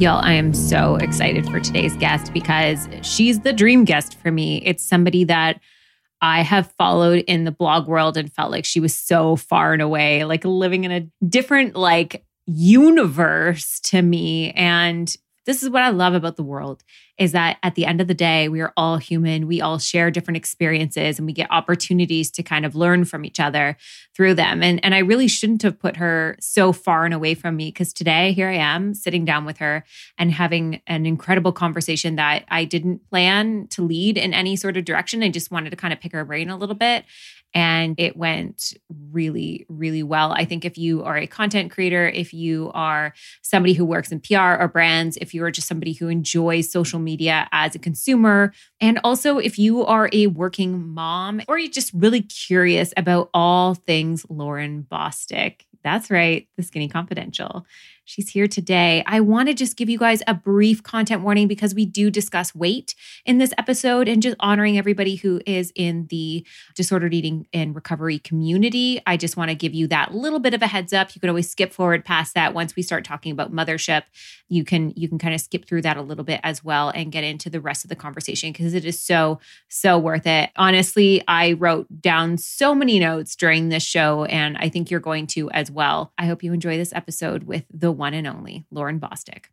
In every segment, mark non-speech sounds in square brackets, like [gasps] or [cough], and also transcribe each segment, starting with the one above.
Y'all, I am so excited for today's guest because she's the dream guest for me. It's somebody that I have followed in the blog world and felt like she was so far and away, like living in a different like universe to me. And this is what I love about the world is that at the end of the day, we are all human. We all share different experiences and we get opportunities to kind of learn from each other through them. And, and I really shouldn't have put her so far and away from me because today, here I am sitting down with her and having an incredible conversation that I didn't plan to lead in any sort of direction. I just wanted to kind of pick her brain a little bit and it went really really well. I think if you are a content creator if you are somebody who works in pr or brands if you are just somebody who enjoys social media as a consumer and also if you are a working mom or you're just really curious about all things lauryn bosstick that's right the skinny confidential She's here today. I want to just give you guys a brief content warning because we do discuss weight in this episode and just honoring everybody who is in the disordered eating and recovery community. I just want to give you that little bit of a heads up. You can always skip forward past that once we start talking about mothership. You can you can kind of skip through that a little bit as well and get into the rest of the conversation because it is so so worth it. Honestly, I wrote down so many notes during this show and I think you're going to as well. I hope you enjoy this episode with the one and only Lauryn Bosstick.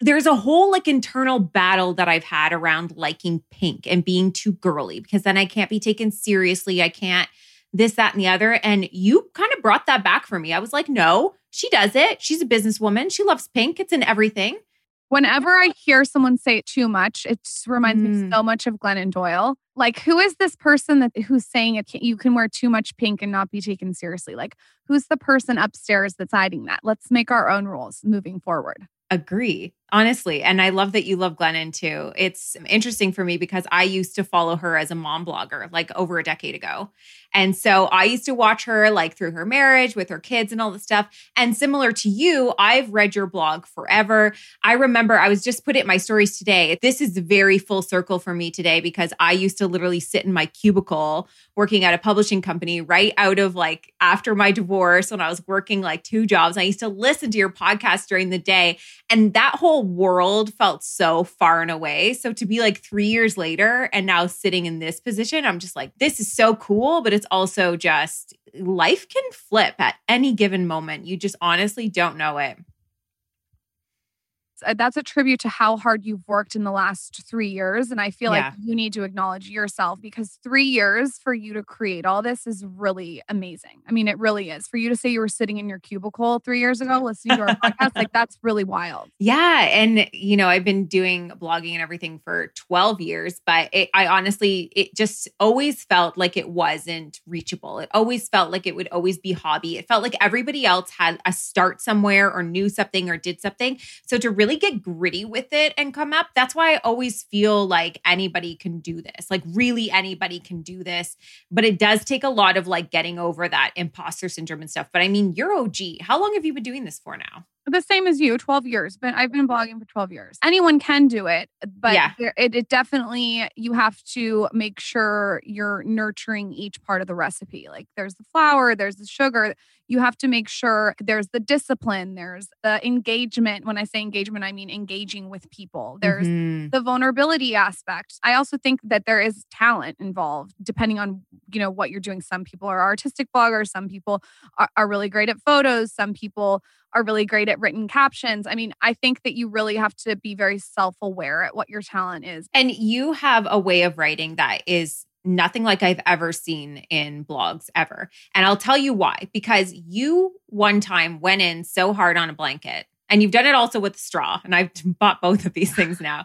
There's a whole like internal battle that I've had around liking pink and being too girly because then I can't be taken seriously. I can't this, that, and the other. And you kind of brought that back for me. I was like, no, she does it. She's a businesswoman. She loves pink. It's in everything. Whenever I hear someone say it too much, it just reminds mm. me so much of Glennon Doyle. Like, who is this person that who's saying it? You can wear too much pink and not be taken seriously. Like, who's the person upstairs that's hiding that? Let's make our own rules moving forward. Agree honestly. And I love that you love Glennon too. It's interesting for me because I used to follow her as a mom blogger like over a decade ago. And so I used to watch her like through her marriage with her kids and all the stuff. And similar to you, I've read your blog forever. I remember I was just put it in my stories today. This is very full circle for me today because I used to literally sit in my cubicle working at a publishing company right out of like after my divorce when I was working like two jobs. I used to listen to your podcast during the day. And that whole whole world felt so far and away. So to be like three years later and now sitting in this position, I'm just like, this is so cool. But it's also just life can flip at any given moment. You just honestly don't know it. Uh, that's a tribute to how hard you've worked in the last three years. And I feel yeah. like you need to acknowledge yourself because three years for you to create all this is really amazing. I mean, it really is. For you to say you were sitting in your cubicle three years ago listening to our podcast, like that's really wild. Yeah. And, you know, I've been doing blogging and everything for 12 years, but it, I honestly, it just always felt like it wasn't reachable. It always felt like it would always be hobby. It felt like everybody else had a start somewhere or knew something or did something. So to really really get gritty with it and come up. That's why I always feel like anybody can do this. Like really anybody can do this, but it does take a lot of like getting over that imposter syndrome and stuff. But I mean, you're OG. How long have you been doing this for now? The same as you 12 years but i've been blogging for 12 years anyone can do it but yeah. it, it definitely you have to make sure you're nurturing each part of the recipe like there's the flour there's the sugar you have to make sure there's the discipline, there's the engagement. When I say engagement, I mean engaging with people. There's mm-hmm. the vulnerability aspect. I also think that there is talent involved depending on, you know, what you're doing. Some people are artistic bloggers, some people are, are really great at photos, some people are really great at written captions. I mean, I think that you really have to be very self aware at what your talent is. And you have a way of writing that is nothing like I've ever seen in blogs ever. And I'll tell you why. Because you one time went in so hard on a blanket. And you've done it also with straw. And I've [laughs] bought both of these things now.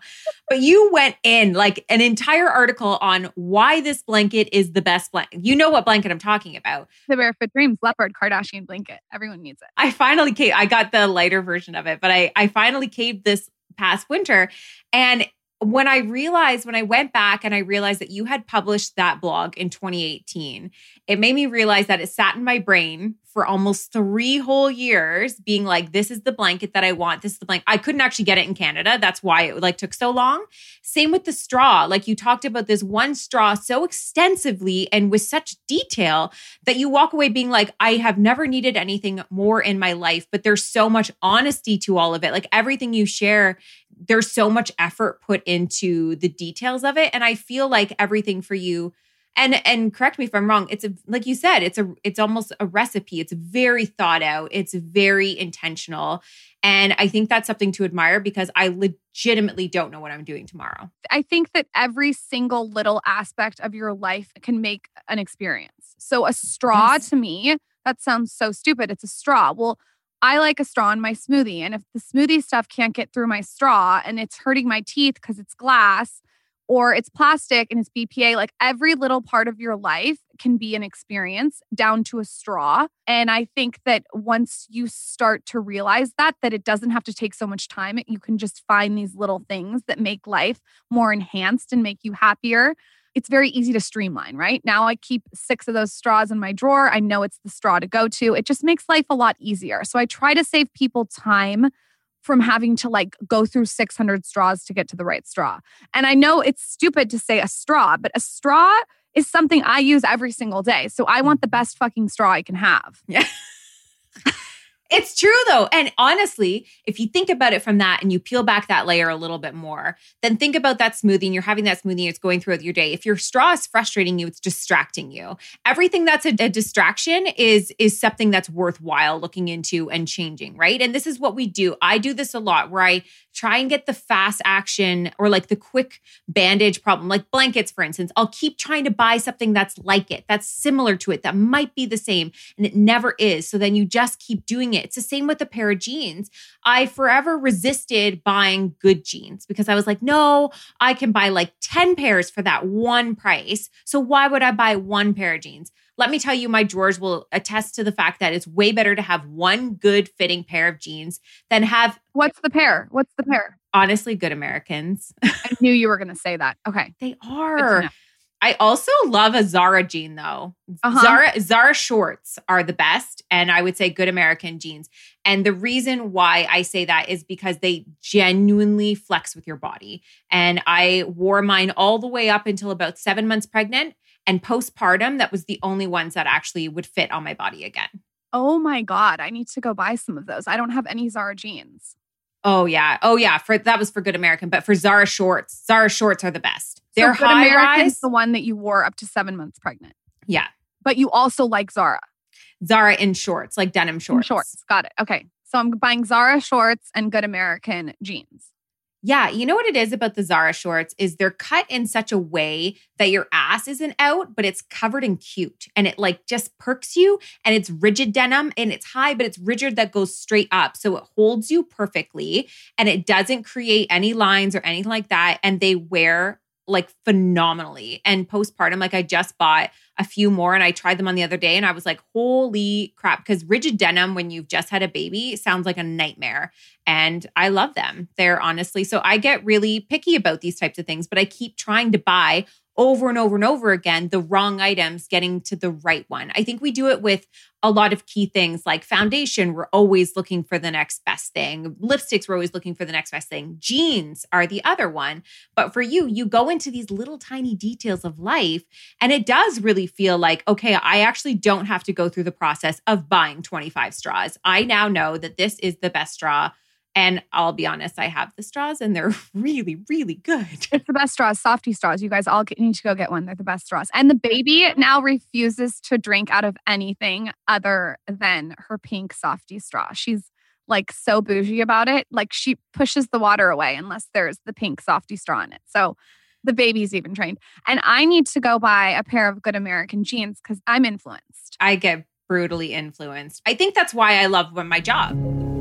but you went in like an entire article on why this blanket is the best blanket. You know what blanket I'm talking about. The Barefoot Dreams leopard Kardashian blanket. Everyone needs it. I finally caved. I got the lighter version of it, but I, I finally caved this past winter. And when I realized, when I went back and I realized that you had published that blog in 2018, it made me realize that it sat in my brain for almost three whole years, being like, this is the blanket that I want. This is the blanket. I couldn't actually get it in Canada. That's why it like took so long. Same with the straw. Like you talked about this one straw so extensively and with such detail that you walk away being like, I have never needed anything more in my life, but there's so much honesty to all of it. Like everything you share there's so much effort put into the details of it. And i feel like everything for you and and correct me if i'm wrong it's a like you said it's a it's almost a recipe. It's very thought out. It's very intentional. And i think that's something to admire because i legitimately don't know what i'm doing tomorrow. I think that every single little aspect of your life can make an experience. So a straw yes. to me that sounds so stupid. It's a straw. Well I like a straw in my smoothie. And if the smoothie stuff can't get through my straw and it's hurting my teeth because it's glass or it's plastic and it's BPA, like every little part of your life can be an experience down to a straw. And I think that once you start to realize that, that it doesn't have to take so much time, you can just find these little things that make life more enhanced and make you happier it's very easy to streamline, right? Now I keep six of those straws in my drawer. I know it's the straw to go to. It just makes life a lot easier. So I try to save people time from having to like go through 600 straws to get to the right straw. And I know it's stupid to say a straw, but a straw is something I use every single day. So I want the mm-hmm. best fucking straw I can have. Yeah. It's true though. And honestly, if you think about it from that and you peel back that layer a little bit more, then think about that smoothie and you're having that smoothie, it's going throughout your day. If your straw is frustrating you, it's distracting you. Everything that's a, a distraction is is something that's worthwhile looking into and changing, right? And this is what we do. I do this a lot where I try and get the fast action or like the quick bandage problem, like blankets, for instance. I'll keep trying to buy something that's like it, that's similar to it, that might be the same, and it never is. So then you just keep doing it. It's the same with a pair of jeans. I forever resisted buying good jeans because I was like, no, I can buy like 10 pairs for that one price. So why would I buy one pair of jeans? Let me tell you, my drawers will attest to the fact that it's way better to have one good fitting pair of jeans than have. What's the pair? What's the pair? Honestly, good Americans. I knew you were going to say that. Okay. They are. I also love a Zara jean though. Uh-huh. Zara Zara shorts are the best and I would say good American jeans. And the reason why I say that is because they genuinely flex with your body. And I wore mine all the way up until about 7 months pregnant and postpartum, that was the only ones that actually would fit on my body again. Oh my God. I need to go buy some of those. I don't have any Zara jeans. Oh yeah. Oh yeah. For that was for Good American, but for Zara shorts, Zara shorts are the best. They're so Good high American's rise. the one that you wore up to seven months pregnant. Yeah. But you also like Zara. Zara in shorts, like denim shorts. In shorts. Got it. Okay. So I'm buying Zara shorts and Good American jeans. Yeah, you know what it is about the Zara shorts is they're cut in such a way that your ass isn't out, but it's covered in cute and it like just perks you and it's rigid denim and it's high, but it's rigid that goes straight up. So it holds you perfectly and it doesn't create any lines or anything like that. And they wear like phenomenally. And postpartum, like I just bought a few more and I tried them on the other day and I was like, holy crap. Because rigid denim, when you've just had a baby, sounds like a nightmare. And I love them. They're honestly, so I get really picky about these types of things, but I keep trying to buy over and over and over again the wrong items getting to the right one. I think we do it with a lot of key things like foundation, we're always looking for the next best thing. Lipsticks, we're always looking for the next best thing. Jeans are the other one. But for you, you go into these little tiny details of life, and it does really feel like, okay, I actually don't have to go through the process of buying 25 straws. I now know that this is the best straw and I'll be honest, I have the straws and they're [laughs] really, really good. It's the best straws, softy straws. You guys all need to go get one. They're the best straws. And the baby now refuses to drink out of anything other than her pink softy straw. She's like so bougie about it. Like she pushes the water away unless there's the pink softy straw in it. So the baby's even trained. And I need to go buy a pair of good American jeans because I'm influenced. I get brutally influenced. I think that's why I love my job.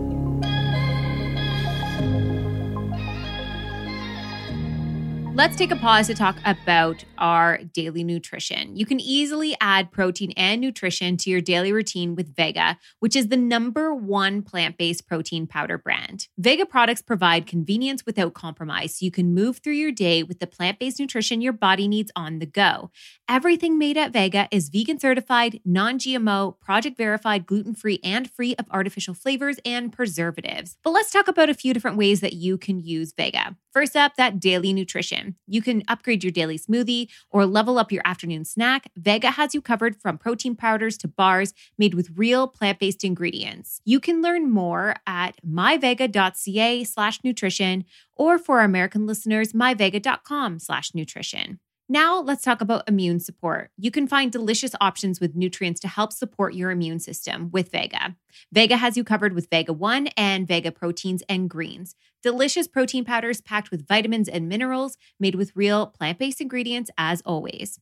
Let's take a pause to talk about our daily nutrition. You can easily add protein and nutrition to your daily routine with Vega, which is the number one plant based protein powder brand. Vega products provide convenience without compromise, so you can move through your day with the plant based nutrition your body needs on the go. Everything made at Vega is vegan certified, non GMO, project verified, gluten free, and free of artificial flavors and preservatives. But let's talk about a few different ways that you can use Vega. First up, that daily nutrition. You can upgrade your daily smoothie or level up your afternoon snack. Vega has you covered from protein powders to bars made with real plant-based ingredients. You can learn more at myvega.ca slash nutrition or for our American listeners, myvega.com slash nutrition. Now, let's talk about immune support. You can find delicious options with nutrients to help support your immune system with Vega. Vega has you covered with Vega 1 and Vega proteins and greens. Delicious protein powders packed with vitamins and minerals made with real plant based ingredients, as always.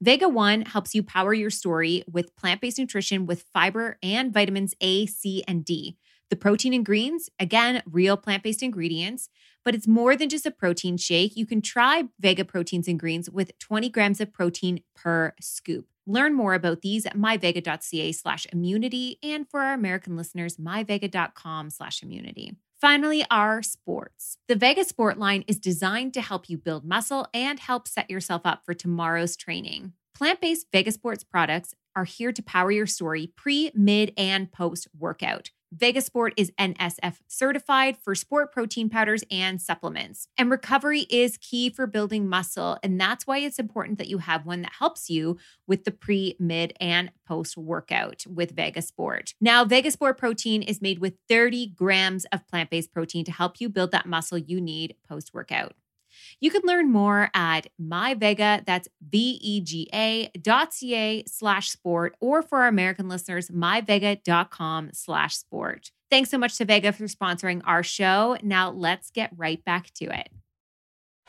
Vega 1 helps you power your story with plant based nutrition with fiber and vitamins A, C, and D. The protein and greens, again, real plant based ingredients, but it's more than just a protein shake. You can try Vega proteins and greens with 20 grams of protein per scoop. Learn more about these at myvega.ca slash immunity and for our American listeners, myvega.com slash immunity. Finally, our sports. The Vega Sport line is designed to help you build muscle and help set yourself up for tomorrow's training. Plant based Vega Sports products are here to power your story pre, mid, and post workout. Vegasport is NSF certified for sport protein powders and supplements. And recovery is key for building muscle. And that's why it's important that you have one that helps you with the pre, mid, and post workout with Vegasport. Now, Vegasport protein is made with 30 grams of plant based protein to help you build that muscle you need post workout. You can learn more at myvega, that's V-E-G-A dot C-A slash sport, or for our American listeners, myvega.com slash sport. Thanks so much to Vega for sponsoring our show. Now let's get right back to it.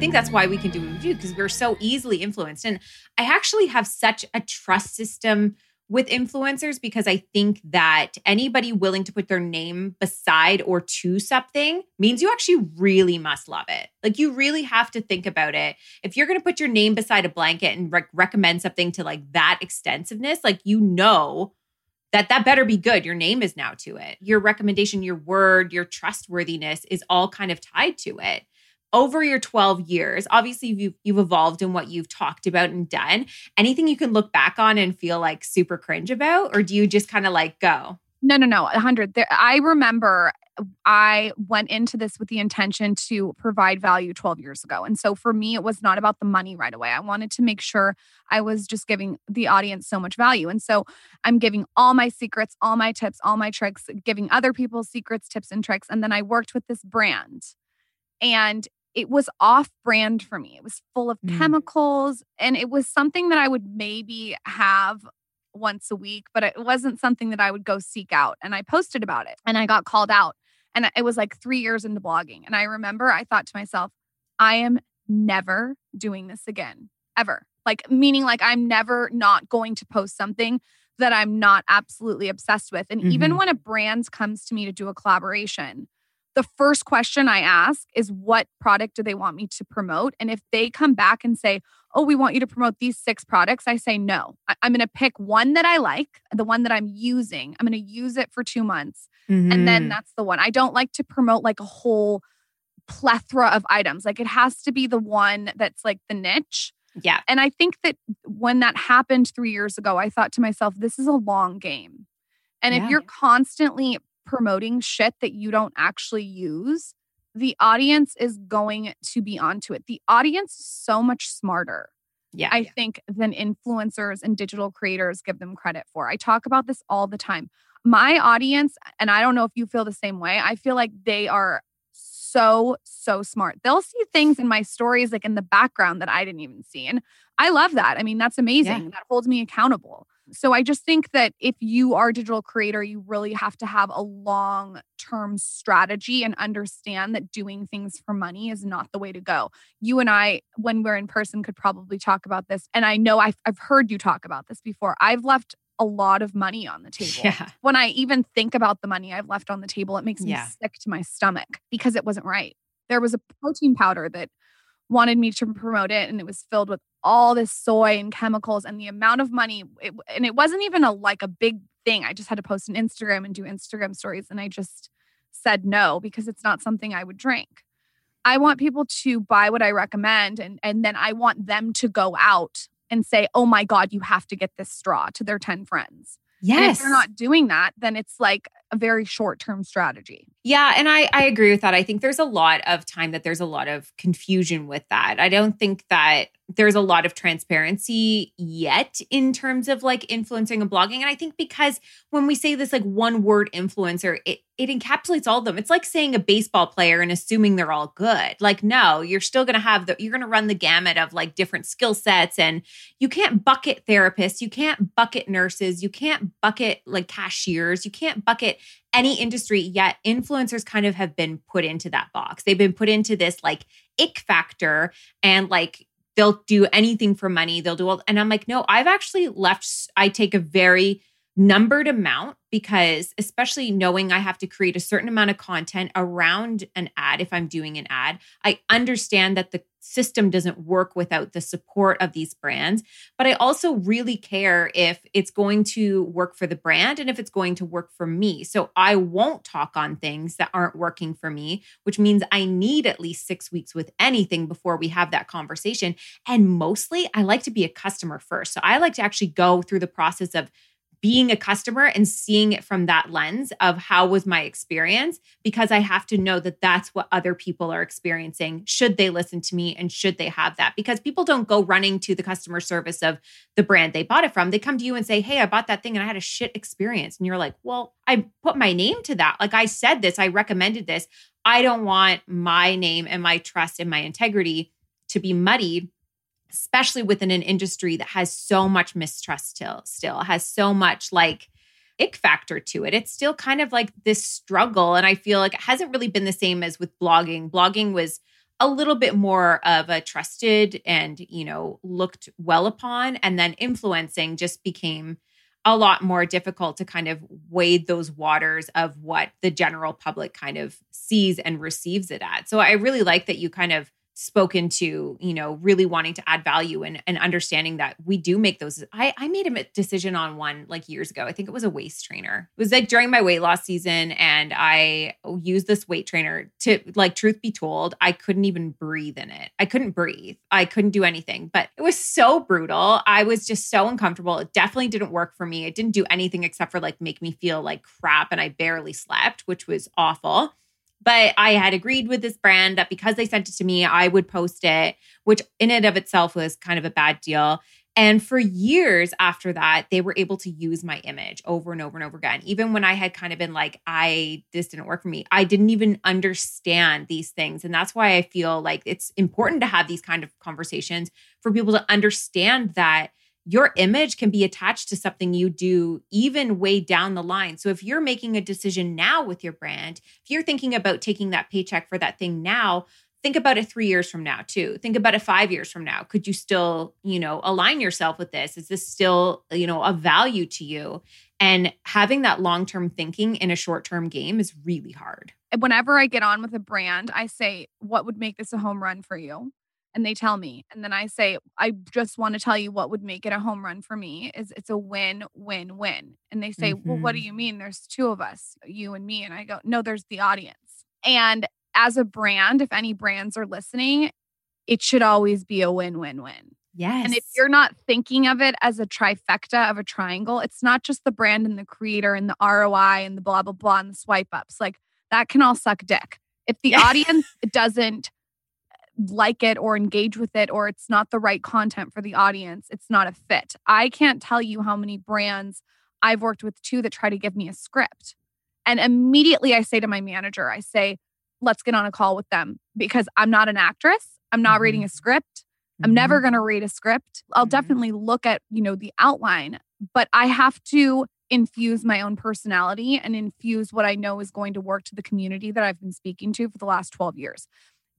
Think that's why we can do what we do because we're so easily influenced. And I actually have such a trust system with influencers because I think that anybody willing to put their name beside or to something means you actually really must love it. Like you really have to think about it. If you're going to put your name beside a blanket and re- recommend something to like that extensiveness, like you know that that better be good. Your name is now to it. Your recommendation, your word, your trustworthiness is all kind of tied to it over your 12 years, obviously you've, you've evolved in what you've talked about and done. Anything you can look back on and feel like super cringe about, or do you just kind of like go? No, no, no, 100. There, I remember I went into this with the intention to provide value 12 years ago. And so for me, it was not about the money right away. I wanted to make sure I was just giving the audience so much value. And so I'm giving all my secrets, all my tips, all my tricks, giving other people's secrets, tips, and tricks. And then I worked with this brand. And it was off brand for me. It was full of mm. chemicals and it was something that I would maybe have once a week, but it wasn't something that I would go seek out. And I posted about it and I got called out. And it was like three years into blogging. And I remember I thought to myself, I am never doing this again, ever. Like, meaning, like, I'm never not going to post something that I'm not absolutely obsessed with. And mm-hmm. even when a brand comes to me to do a collaboration, the first question I ask is what product do they want me to promote? And if they come back and say, oh, we want you to promote these six products, I say no. I- am going to pick one that I like, the one that I'm using. I'm going to use it for two months. Mm-hmm. And then mm-hmm. that's the one. I don't like to promote like a whole plethora of items. Like it has to be the one that's like the niche. Yeah. And I think that when that happened three years ago, I thought to myself, this is a long game. And yeah. if you're constantly promoting shit that you don't actually use, the audience is going to be onto it. The audience is so much smarter. Yeah. I think than influencers and digital creators give them credit for. I talk about this all the time. My audience, and I don't know if you feel the same way, I feel like they are so, so smart. They'll see things in my stories, like in the background that I didn't even see. And I love that. I mean, that's amazing. Yeah. That holds me accountable. So I just think that if you are a digital creator, you really have to have a long term strategy and understand that doing things for money is not the way to go. You and I, when we're in person, could probably talk about this. And I know I've, I've heard you talk about this before. I've left a lot of money on the [laughs] table. Yeah. When I even think about the money I've left on the table, it makes me yeah. sick to my stomach because it wasn't right. There was a protein powder that wanted me to promote it and it was filled with all this soy and chemicals and the amount of money it, and it wasn't even a like a big thing i just had to post an instagram and do instagram stories and i just said no because it's not something i would drink i want people to buy what i recommend and and then i want them to go out and say oh my god you have to get this straw to their 10 friends Yes. And if they're not doing that, then it's like a very short term strategy. Yeah. And I, I agree with that. I think there's a lot of time that there's a lot of confusion with that. I don't think that there's a lot of transparency yet in terms of like influencing and blogging. And I think because when we say this like one word influencer, it it encapsulates all of them. It's like saying a baseball player and assuming they're all good. Like, no, you're still gonna have the you're gonna run the gamut of like different skill sets. And you can't bucket therapists, you can't bucket nurses, you can't bucket like cashiers, you can't bucket any industry yet influencers kind of have been put into that box they've been put into this like ick factor and like they'll do anything for money. They'll do all, and I'm like, no, I've actually left. I take a very numbered amount because especially knowing I have to create a certain amount of content around an ad if I'm doing an ad, I understand that the system doesn't work without the support of these brands, but I also really care if it's going to work for the brand and if it's going to work for me. So I won't talk on things that aren't working for me, which means I need at least 6 weeks with anything before we have that conversation. And mostly I like to be a customer first. So I like to actually go through the process of being a customer and seeing it from that lens of how was my experience because I have to know that that's what other people are experiencing. Should they listen to me and should they have that? Because people don't go running to the customer service of the brand they bought it from. They come to you and say hey I bought that thing and I had a shit experience. And you're like well I put my name to that. Like I said this I recommended this. I don't want my name and my trust and my integrity to be muddied especially within an industry that has so much mistrust still, still has so much like ick factor to it. It's still kind of like this struggle. And I feel like it hasn't really been the same as with blogging. Blogging was a little bit more of a trusted and, you know, looked well upon. And then influencing just became a lot more difficult to kind of wade those waters of what the general public kind of sees and receives it at. So I really like that you kind of spoken to, you know, really wanting to add value and, and understanding that we do make those. I, I made a decision on one like years ago. I think it was a waist trainer. It was like during my weight loss season, and I used this weight trainer to, like, truth be told, I couldn't even breathe in it. I couldn't breathe. I couldn't do anything, but it was so brutal. I was just so uncomfortable. It definitely didn't work for me. It didn't do anything except for like make me feel like crap, and I barely slept, which was awful. But I had agreed with this brand that because they sent it to me, I would post it, which in and of itself was kind of a bad deal. And for years after that, they were able to use my image over and over and over again. Even when I had kind of been like, I, this didn't work for me, I didn't even understand these things. And that's why I feel like it's important to have these kind of conversations for people to understand that your image can be attached to something you do even way down the line. So if you're making a decision now with your brand, if you're thinking about taking that paycheck for that thing now, think about it 3 years from now too. Think about it 5 years from now. Could you still, you know, align yourself with this? Is this still, you know, a value to you? And having that long-term thinking in a short-term game is really hard. Whenever I get on with a brand, I say, "What would make this a home run for you?" And they tell me and then i say i just want to tell you what would make it a home run for me is it's a win win win and they say mm-hmm. well what do mm-hmm. you mean there's two of us you and me and i go no there's the audience and as a brand if any brands are listening it should always be a win win win Yes. And if you're not thinking of it as a trifecta of a triangle, it's not just the brand and the creator and the ROI and the blah, blah, blah, and the swipe ups. Like that can all suck dick. If the [laughs] audience doesn't like it or engage with it or it's not the right content for the audience, it's not a fit. I can't tell you how many brands I've worked with too that try to give me a script. And immediately I say to my manager, I say, let's get on a call with them because I'm not an actress. I'm not mm-hmm. reading a script. I'm mm-hmm. never going to read a script. I'll mm-hmm. definitely look at, you know, the outline, but I have to infuse my own personality and infuse what I know is going to work to the community that I've been speaking to for the last 12 years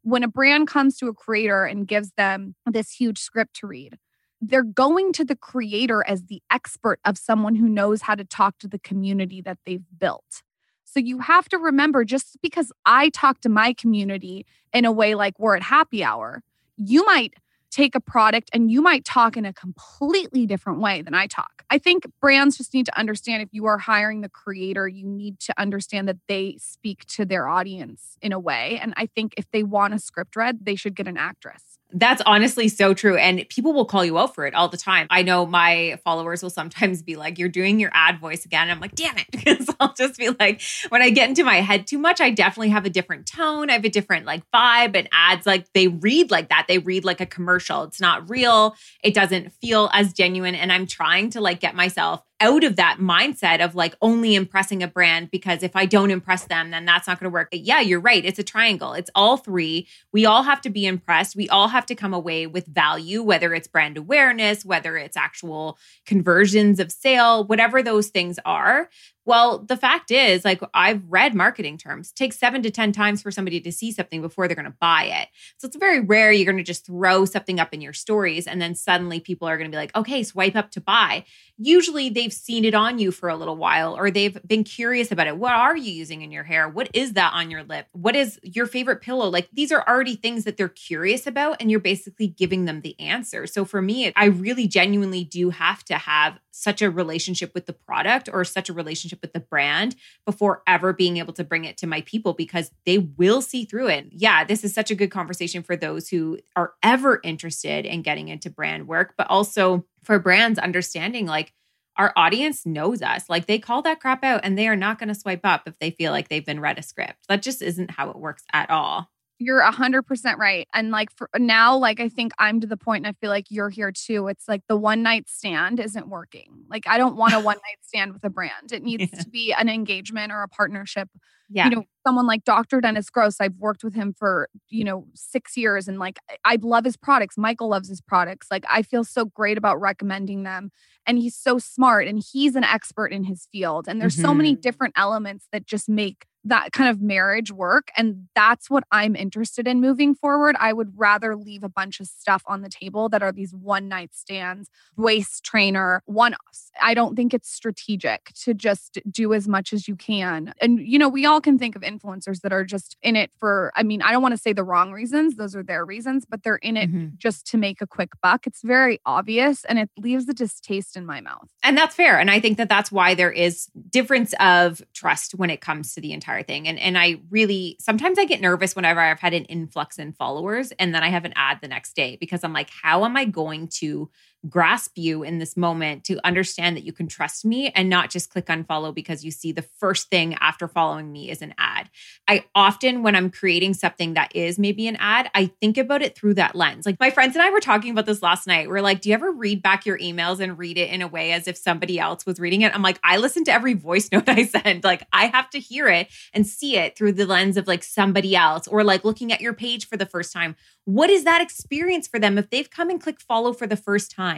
when a brand comes to a creator and gives them this huge script to read, they're going to the creator as the expert of someone who knows how to talk to the community that they've built. So you have to remember just because I talk to my community in a way like we're at happy hour, you might take a product and you might talk in a completely different way than I talk. I think brands just need to understand if you are hiring the creator, you need to understand that they speak to their audience in a way. And I think if they want a script read, they should get an actress. That's honestly so true. And people will call you out for it all the time. I know my followers will sometimes be like, You're doing your ad voice again. And I'm like, Damn it. [laughs] Because I'll just be like, When I get into my head too much, I definitely have a different tone. I have a different like vibe. And ads, like, they read like that. They read like a commercial. It's not real. It doesn't feel as genuine. And I'm trying to like get myself out of that mindset of like only impressing a brand because if I don't impress them, then that's not going to work. But yeah, you're right. It's a triangle. It's all three. We all have to be impressed. We all have to come away with value, whether it's brand awareness, whether it's actual conversions of sale, whatever those things are. Well, the fact is, like I've read marketing terms, it takes seven to 10 times for somebody to see something before they're going to buy it. So it's very rare you're going to just throw something up in your stories and then suddenly people are going to be like, okay, swipe up to buy. Usually they've seen it on you for a little while or they've been curious about it. What are you using in your hair? What is that on your lip? What is your favorite pillow? Like these are already things that they're curious about and you're basically giving them the answer. So for me, I really genuinely do have to have such a relationship with the product or such a relationship with the brand before ever being able to bring it to my people because they will see through it. Yeah, this is such a good conversation for those who are ever interested in getting into brand work, but also for brands understanding like our audience knows us. Like they call that crap out and they are not going to swipe up if they feel like they've been read a script. That just isn't how it works at all. You're a hundred percent right. And like for now, like I think I'm to the point and I feel like you're here too. It's like the one night stand isn't working. Like I don't want a one night stand with a brand. It [laughs] needs yeah. to be an engagement or a partnership. Yeah. You know, someone like Dr. Dennis Gross, I've worked with him for, you know, six years and like I love his products. Michael loves his products. Like I feel so great about recommending them. And he's so smart and he's an expert in his field. And there's mm-hmm. so many mm-hmm. different elements that just make that kind of marriage work. And that's what I'm interested in moving forward. I would rather leave a bunch of stuff on the table that are these one night stands, waist trainer, one offs. I don't think it's strategic to just do as much as you can. And, you know, we all can think of influencers that are just in it for, I mean, I don't want to say the wrong reasons, those are their reasons, but they're in it mm-hmm. just to make a quick buck. It's very obvious and it leaves a distaste in my mouth. And that's fair. And I think that that's why there is difference of trust when it comes to the entire entire thing. And and I really sometimes I get nervous whenever I've had an influx in followers and then I have an ad the next day because I'm like, how am I going to grasp you in this moment to understand that you can trust me and not just click unfollow because you see the first thing after following me is an ad. I often, when I'm creating something that is maybe an ad, I think about it through that lens. Like my friends and I were talking about this last night. We're like, do you ever read back your emails and read it in a way as if somebody else was reading it? I'm like, I listen to every voice [laughs] note I send. Like I have to hear it and see it through the lens of like somebody else or like looking at your page for the first time what is that experience for them if they've come and click follow for the first time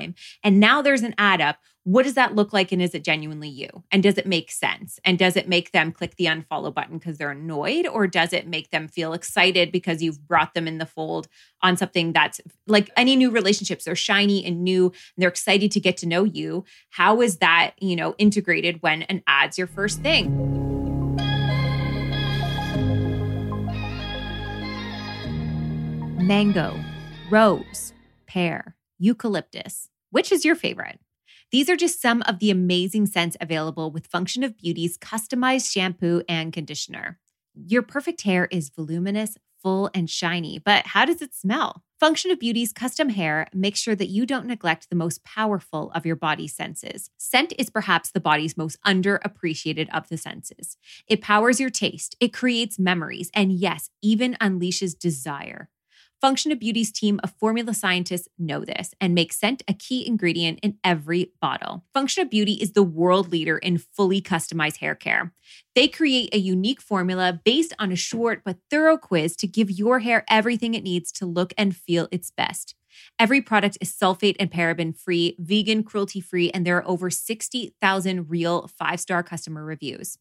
and now there's an ad up? What does that look like? And is it genuinely you? And does it make sense? And does it make them click the unfollow button because they're annoyed? Or does it make them feel excited because you've brought them in the fold on something that's like any new relationships? They're shiny and new and they're excited to get to know you. How is that, you know, integrated when an ad's your first thing? mango, rose, pear, eucalyptus. Which is your favorite? These are just some of the amazing scents available with Function of Beauty's customized shampoo and conditioner. Your perfect hair is voluminous, full, and shiny, but how does it smell? Function of Beauty's custom hair makes sure that you don't neglect the most powerful of your body's senses. Scent is perhaps the body's most underappreciated of the senses. It powers your taste, it creates memories, and yes, even unleashes desire. Function of Beauty's team of formula scientists know this and make scent a key ingredient in every bottle. Function of Beauty is the world leader in fully customized hair care. They create a unique formula based on a short but thorough quiz to give your hair everything it needs to look and feel its best. Every product is sulfate and paraben free, vegan, cruelty free, and there are over 60,000 real five star customer reviews.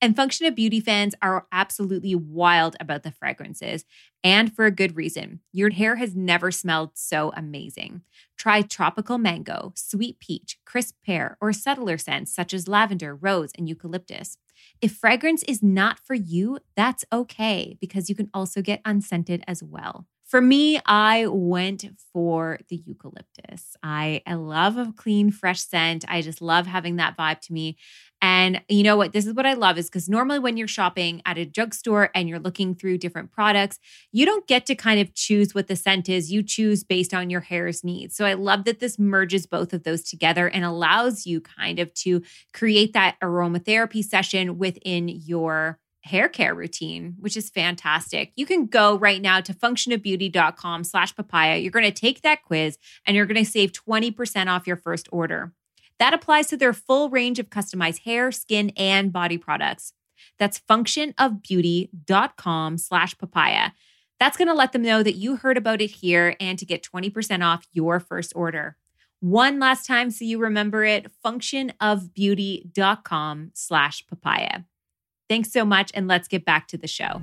And Function of Beauty fans are absolutely wild about the fragrances, and for a good reason. Your hair has never smelled so amazing. Try tropical mango, sweet peach, crisp pear, or subtler scents such as lavender, rose, and eucalyptus. If fragrance is not for you, that's okay because you can also get unscented as well. For me, I went for the eucalyptus. I, I love a clean, fresh scent. I just love having that vibe to me. And you know what? This is what I love is because normally when you're shopping at a drugstore and you're looking through different products, you don't get to kind of choose what the scent is. You choose based on your hair's needs. So I love that this merges both of those together and allows you kind of to create that aromatherapy session within your hair care routine, which is fantastic. You can go right now to functionofbeauty.com slash papaya. You're going to take that quiz and you're going to save 20% off your first order. That applies to their full range of customized hair, skin, and body products. That's functionofbeauty.com slash papaya. That's going to let them know that you heard about it here and to get 20% off your first order. One last time so you remember it, functionofbeauty.com slash papaya. Thanks so much, and let's get back to the show.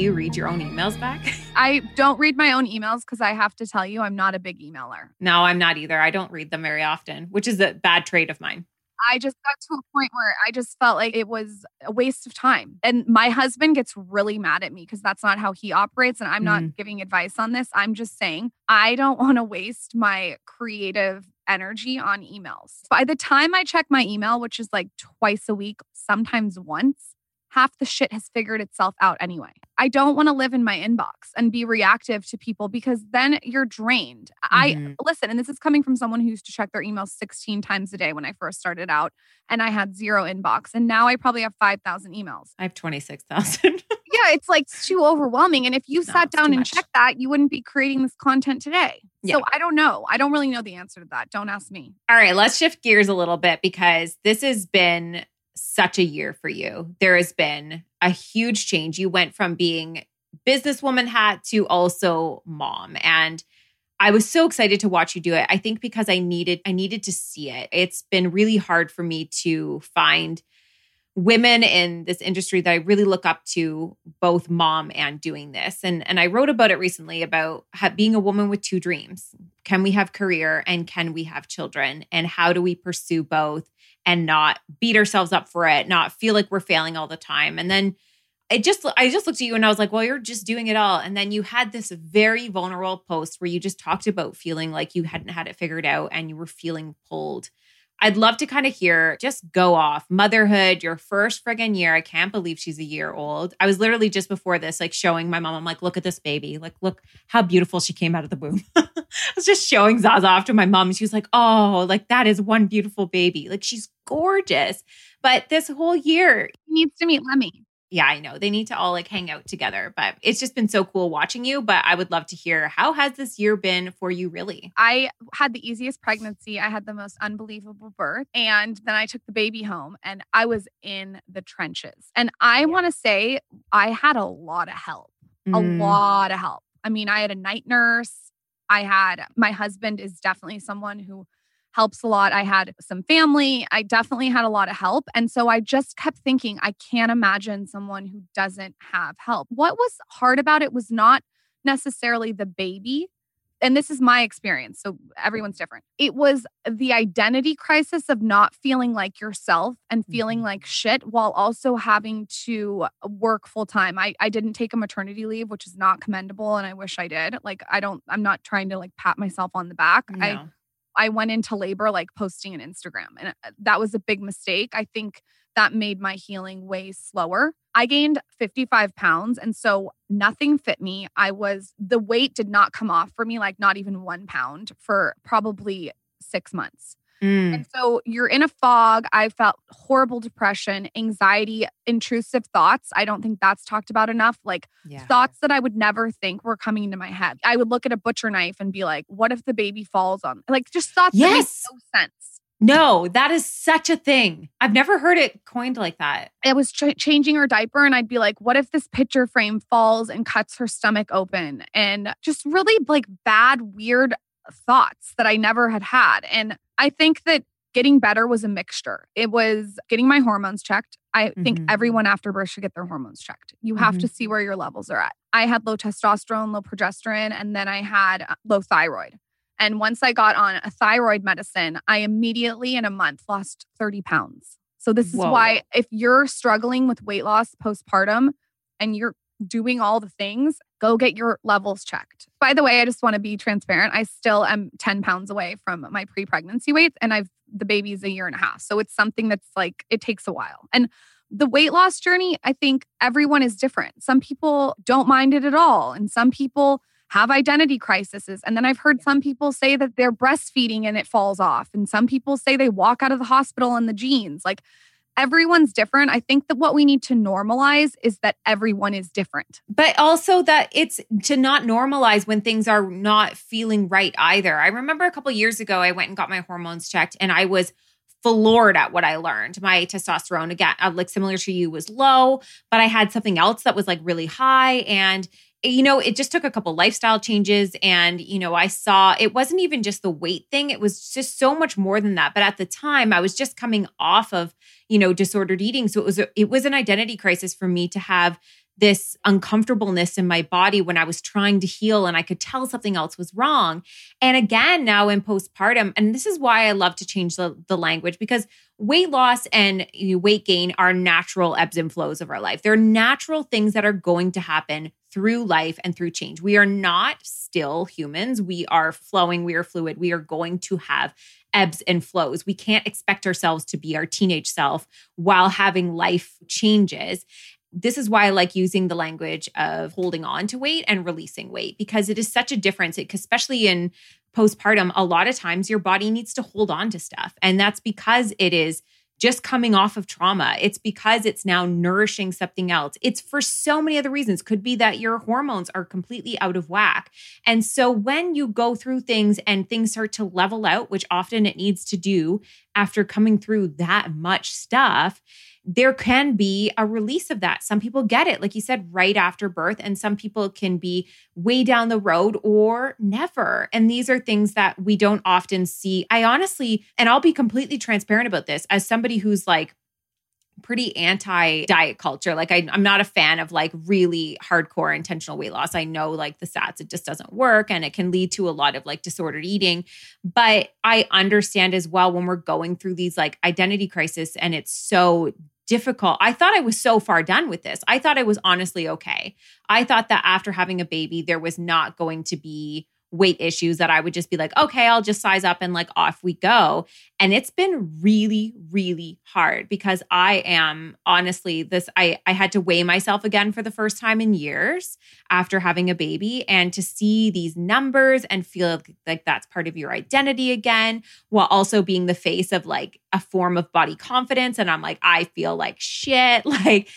Do you read your own emails back? [laughs] I don't read my own emails because I have to tell you, I'm not a big emailer. No, I'm not either. I don't read them very often, which is a bad trait of mine. I just got to a point where I just felt like it was a waste of time. And my husband gets really mad at me because that's not how he operates. And I'm not mm. giving advice on this. I'm just saying I don't want to waste my creative energy on emails. By the time I check my email, which is like twice a week, sometimes once, half the shit has figured itself out anyway. I don't want to live in my inbox and be reactive to people because then you're drained. Mm-hmm. I listen, and this is coming from someone who used to check their emails 16 times a day when I first started out, and I had zero inbox. And now I probably have 5,000 emails. I have 26,000. [laughs] yeah, it's like too overwhelming. And if you no, sat down and much. checked that, you wouldn't be creating this content today. Yeah. So I don't know. I don't really know the answer to that. Don't ask me. All right, let's shift gears a little bit because this has been such a year for you. There has been a huge change. You went from being businesswoman hat to also mom. And I was so excited to watch you do it. I think because I needed I needed to see it. It's been really hard for me to find women in this industry that I really look up to, both mom and doing this. And and I wrote about it recently about being a woman with two dreams. Can we have career and can we have children? And how do we pursue both and not beat ourselves up for it, not feel like we're failing all the time? And then it just I just looked at you and I was like, well, you're just doing it all. And then you had this very vulnerable post where you just talked about feeling like you hadn't had it figured out and you were feeling pulled I'd love to kind of hear just go off motherhood, your first friggin' year. I can't believe she's a year old. I was literally just before this, like showing my mom, I'm like, look at this baby. Like, look how beautiful she came out of the womb. [laughs] I was just showing Zaza off to my mom. And she was like, oh, like that is one beautiful baby. Like she's gorgeous. But this whole year, he needs to meet Lemmy yeah, I know. They need to all like hang out together, but it's just been so cool watching you. But I would love to hear how has this year been for you, really? I had the easiest pregnancy. I had the most unbelievable birth. And then I took the baby home and I was in the trenches. And I yeah. want to say I had a lot of help, mm. a lot of help. I mean, I had a night nurse. I had my husband is definitely someone who helps a lot. I had some family. I definitely had a lot of help. And so I just kept thinking, I can't imagine someone who doesn't have help. What was hard about it was not necessarily the baby. And this is my experience. So everyone's different. It was the identity crisis of not feeling like yourself and feeling mm-hmm. like shit while also having to work full time. I, I didn't take a maternity leave, which is not commendable. And I wish I did. Like, I don't, I'm not trying to like pat myself on the back. No. I, I went into labor like posting an Instagram. And uh, that was a big mistake. I think that made my healing way slower. I gained 55 pounds. And so nothing fit me. I was, the weight did not come off for me, like not even one pound for probably six months. Mm. And so you're in a fog. I felt horrible depression, anxiety, intrusive thoughts. I don't think that's talked about enough. Like yeah. thoughts that I would never think were coming into my head. I would look at a butcher knife and be like, what if the baby falls on? Like just thoughts yes. that make no sense. No, that is such a thing. I've never heard it coined like that. I was ch- changing her diaper and I'd be like, what if this picture frame falls and cuts her stomach open? And just really like bad, weird thoughts that I never had had. And I think that getting better was a mixture. It was getting my hormones checked. I mm-hmm. think everyone after birth should get their hormones checked. You have mm-hmm. to see where your levels are at. I had low testosterone, low progesterone, and then I had uh, low thyroid. And once I got on a thyroid medicine, I immediately in a month lost 30 pounds. So, this is Whoa. why if you're struggling with weight loss postpartum and you're doing all the things, go get your levels checked. By the way, I just want to be transparent. I still am 10 pounds away from my pre pregnancy weights, and I've the baby's a year and a half. So it's something that's like, it takes a while. And the weight loss journey, I think everyone is different. Some people don't mind it at all, and some people have identity crises. And then I've heard some people say that they're breastfeeding and it falls off. And some people say they walk out of the hospital in the jeans. Like everyone's different. I think that what we need to normalize is that everyone is different. But also that it's to not normalize when things are not feeling right either. I remember a couple years ago I went and got my hormones checked and I was floored at what I learned. My testosterone again, uh, like similar to you was low, but I had something else that was like really high and you know, it just took a couple lifestyle changes. And, you know, I saw it wasn't even just the weight thing, it was just so much more than that. But at the time, I was just coming off of, you know, disordered eating. So it was, a, it was an identity crisis for me to have this uncomfortableness in my body when I was trying to heal and I could tell something else was wrong. And again, now in postpartum, and this is why I love to change the, the language because weight loss and weight gain are natural ebbs and flows of our life. They're natural things that are going to happen through life and through change. We are not still humans. We are flowing, we are fluid. We are going to have ebbs and flows. We can't expect ourselves to be our teenage self while having life changes. This is why I like using the language of holding on to weight and releasing weight because it is such a difference, especially in postpartum. A lot of times your body needs to hold on to stuff. And that's because it is just coming off of trauma. It's because it's now nourishing something else. It's for so many other reasons. Could be that your hormones are completely out of whack. And so when you go through things and things start to level out, which often it needs to do after coming through that much stuff, there can be a release of that. Some people get it, like you said, right after birth, and some people can be way down the road or never. And these are things that we don't often see. I honestly, and I'll be completely transparent about this as somebody who's like, pretty anti diet culture. Like I, am not a fan of like really hardcore intentional weight loss. I know like the stats, it just doesn't work and it can lead to a lot of like disordered eating. But I understand as well when we're going through these like identity crisis and it's so difficult. I thought I was so far done with this. I thought I was honestly okay. I thought that after having a baby, there was not going to be weight issues that I would just be like, okay, I'll just size up and like off we go. And it's been really, really hard because I am honestly this I I had to weigh myself again for the first time in years after having a baby and to see these numbers and feel like that's part of your identity again while also being the face of like a form of body confidence and I'm like I feel like shit [laughs] like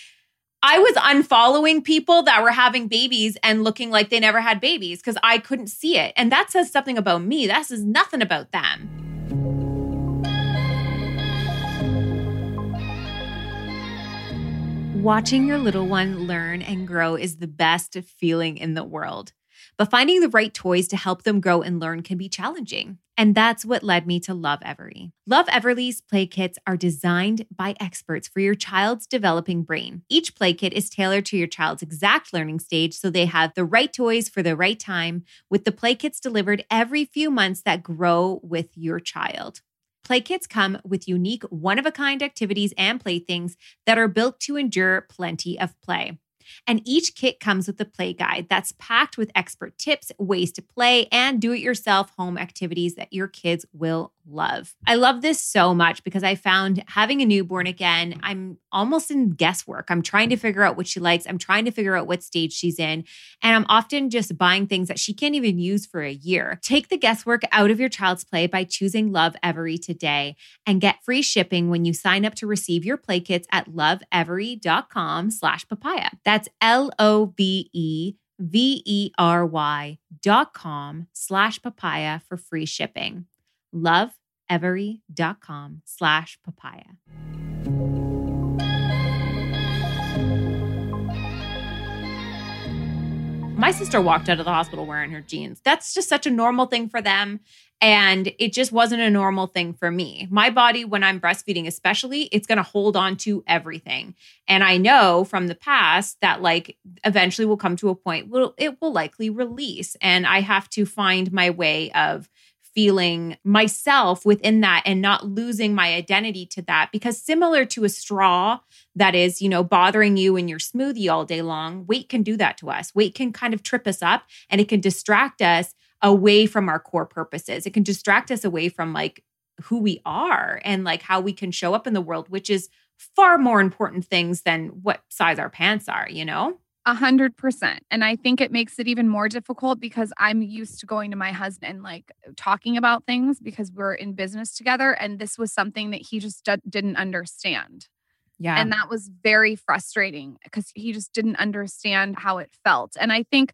I was unfollowing people that were having babies and looking like they never had babies because I couldn't see it. And that says something about me. That says nothing about them. Watching your little one learn and grow is the best feeling in the world. But finding the right toys to help them grow and learn can be challenging. And that's what led me to Lovevery. Love Everly's play kits are designed by experts for your child's developing brain. Each play kit is tailored to your child's exact learning stage so they have the right toys for the right time, with the play kits delivered every few months that grow with your child. Play kits come with unique, one of a kind activities and playthings that are built to endure plenty of play. And each kit comes with a play guide that's packed with expert tips, ways to play, and do it yourself home activities that your kids will love. I love this so much because I found having a newborn again, I'm almost in guesswork. I'm trying to figure out what she likes, I'm trying to figure out what stage she's in, and I'm often just buying things that she can't even use for a year. Take the guesswork out of your child's play by choosing Lovevery today and get free shipping when you sign up to receive your play kits at lovevery.com slash papaya. That's L-O-V-E V-E-R-Y dot com slash papaya for free shipping lovevery.com slash papaya. My sister walked out of the hospital wearing her jeans. That's just such a normal thing for them. And it just wasn't a normal thing for me. My body, when I'm breastfeeding, especially, it's going to hold on to everything. And I know from the past that, like, eventually will come to a point where it will likely release. And I have to find my way of feeling myself within that and not losing my identity to that because similar to a straw that is you know bothering you in your smoothie all day long weight can do that to us. Weight can kind of trip us up and it can distract us away from our core purposes. It can distract us away from like who we are and like how we can show up in the world which is far more important things than what size our pants are you know a hundred percent. And I think it makes it even more difficult because I'm used to going to my husband and like talking about things because we're in business together. And this was something that he just d- didn't understand. Yeah. And that was very frustrating because he just didn't understand how it felt. And I think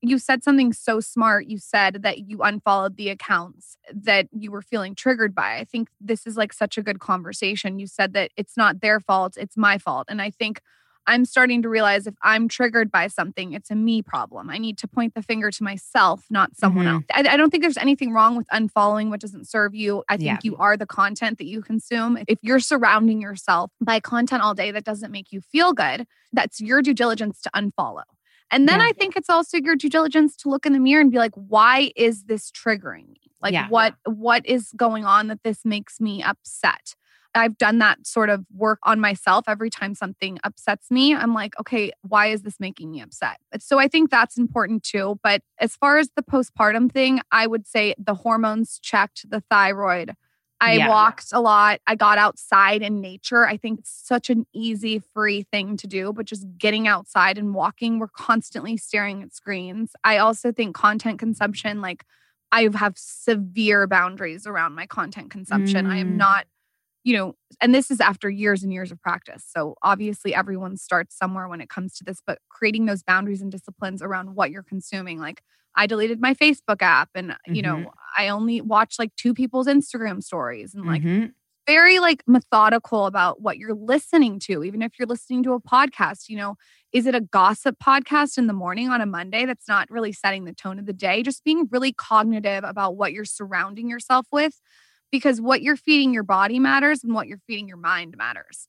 you said something so smart. You said that you unfollowed the accounts that you were feeling triggered by. I think this is like such a good conversation. You said that it's not their fault, it's my fault. And I think I'm starting to realize if I'm triggered by something, it's a me problem. I need to point the finger to myself, not someone mm-hmm. else. I, I, don't think there's anything wrong with unfollowing what doesn't serve you. I think yeah. you are the content that you consume. If you're surrounding yourself by content all day that doesn't make you feel good, that's your due diligence to unfollow. And then yeah. I think it's also your due diligence to look in the mirror and be like, why is this triggering me? Like yeah. what what is going on that this makes me upset? I've done that sort of work on myself every time something upsets me. I'm like, okay, why is this making me upset? So I think that's important too. But as far as the postpartum thing, I would say the hormones checked, the thyroid. I yeah. walked a lot. I got outside in nature. I think it's such an easy, free thing to do, but just getting outside and walking, we're constantly staring at screens. I also think content consumption, like, I have severe boundaries around my content consumption. Mm. I am mm. not you know, and this is after years and years of practice. So obviously everyone starts somewhere when it comes to this, but creating those boundaries and disciplines around what you're consuming. Like I deleted my Facebook app and, mm-hmm. you know, mm-hmm. I only watch like two people's Instagram stories and like mm-hmm. very like methodical about what you're listening to, even if you're listening to a podcast. You know, is it a gossip podcast in the morning on a Monday that's not really setting the tone of the day? Just being really cognitive about what you're surrounding yourself with because what you're feeding your body matters and what you're feeding your mind matters.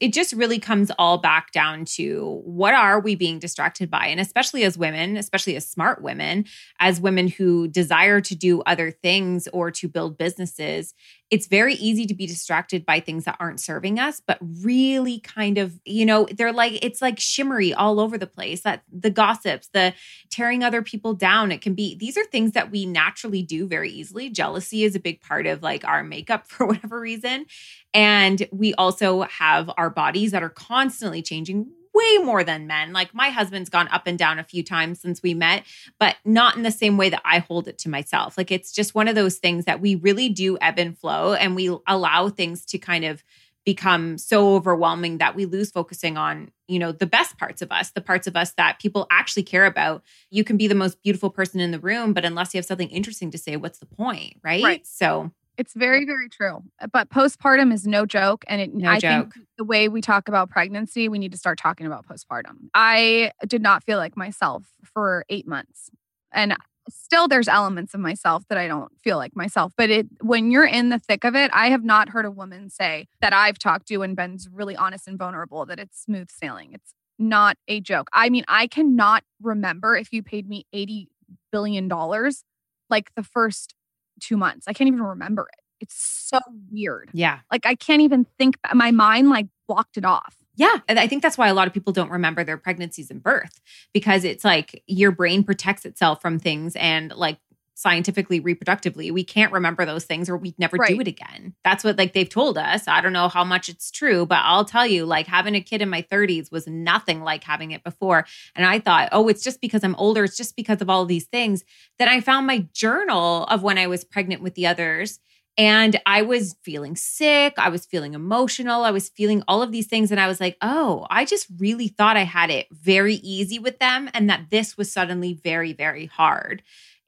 It just really comes all back down to what are we being distracted by? And especially as women especially as smart women as women who desire to do other things or to build businesses it's very easy to be distracted by things that aren't serving us but really kind of you know they're like it's like shimmery all over the place that the gossips the tearing other people down it can be these are things that we naturally do very easily. Jealousy is a big part of like our makeup [laughs] for whatever reason. And we also have our bodies that are constantly changing way more than men. Like my husband's gone up and down a few times since we met, but not in the same way that I hold it to myself. Like it's just one of those things that we really do ebb and flow and we allow things to kind of become so overwhelming that we lose focusing on you know the best parts of us the parts of us that people actually care about you can be the most beautiful person in the room but unless you have something interesting to say what's the point right, right. so it's very, very true. Uh, but postpartum is no joke. And it, no I joke. think the way we talk about pregnancy, we need to start talking about postpartum. I did not feel like myself for eight months. And still there's elements of myself that I don't feel like myself. But it when you're in the thick of it, I have not heard a woman say that I've talked to and been really honest and vulnerable that it's smooth sailing. It's not a joke. I mean, I cannot remember if you paid me 80 billion dollars like the first two months. I can't even remember it. It's so weird. Yeah. Like I can't even think, my mind like blocked it off. Yeah. And I think that's why a lot of people don't remember their pregnancies and birth because it's like your brain protects itself from things and like scientifically reproductively we can't remember those things or we'd never right. do it again that's what like they've told us i don't know how much it's true but i'll tell you like having a kid in my 30s was nothing like having it before and i thought oh it's just because i'm older it's just because of all of these things then i found my journal of when i was pregnant with the others and I was feeling sick. I was feeling emotional. I was feeling all of these things. And I was like, oh, I just really thought I had it very easy with them and that this was suddenly very, very hard.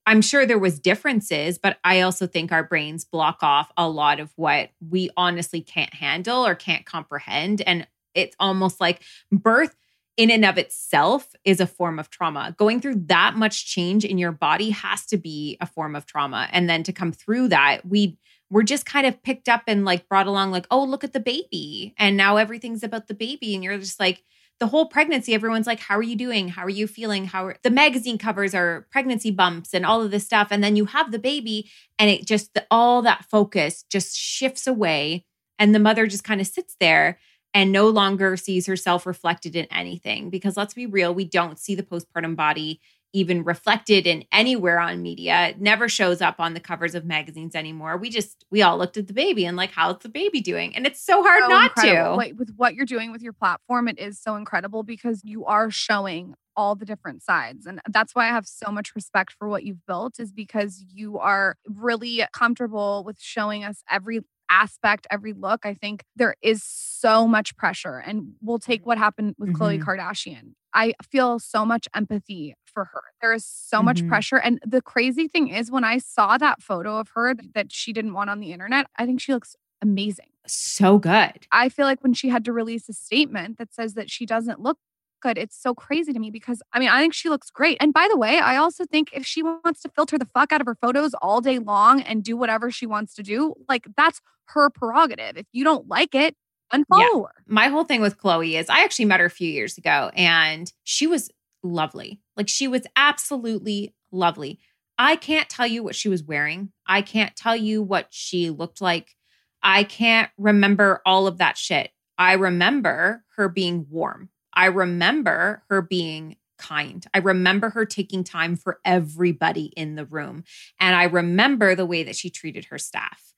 I'm sure there was differences, but I also think our brains block off a lot of what we honestly can't handle or can't comprehend. And it's almost like birth in and of itself is a form of trauma. Going through that much change in your body has to be a form of trauma. And then to come through that, we we're just kind of picked up and like brought along like, "Oh, look at the baby." And now everything's about the baby and you're just like the whole pregnancy, everyone's like, How are you doing? How are you feeling? How are the magazine covers are pregnancy bumps and all of this stuff. And then you have the baby, and it just the, all that focus just shifts away. And the mother just kind of sits there and no longer sees herself reflected in anything. Because let's be real, we don't see the postpartum body even reflected in anywhere on media. It never shows up on the covers of magazines anymore. We just we all looked at the baby and like, how's the baby doing? And it's so hard so not incredible. to. Like with what you're doing with your platform, it is so incredible because you are showing all the different sides. And that's why I have so much respect for what you've built, is because you are really comfortable with showing us every aspect, every look. I think there is so much pressure. And we'll take what happened with mm-hmm. Khloe Kardashian. I feel so much empathy for her. There is so mm-hmm. much pressure. And the crazy thing is, when I saw that photo of her that she didn't want on the internet, I think she looks amazing. So good. I feel like when she had to release a statement that says that she doesn't look good, it's so crazy to me because I mean, I think she looks great. And by the way, I also think if she wants to filter the fuck out of her photos all day long and do whatever she wants to do, like that's her prerogative. If you don't like it, unfollow yeah. her. My whole thing with Khloe is I actually met her a few years ago and she was lovely. Like she was absolutely lovely. I can't tell you what she was wearing. I can't tell you what she looked like. I can't remember all of that shit. I remember her being warm. I remember her being kind. I remember her taking time for everybody in the room. And I remember the way that she treated her staff.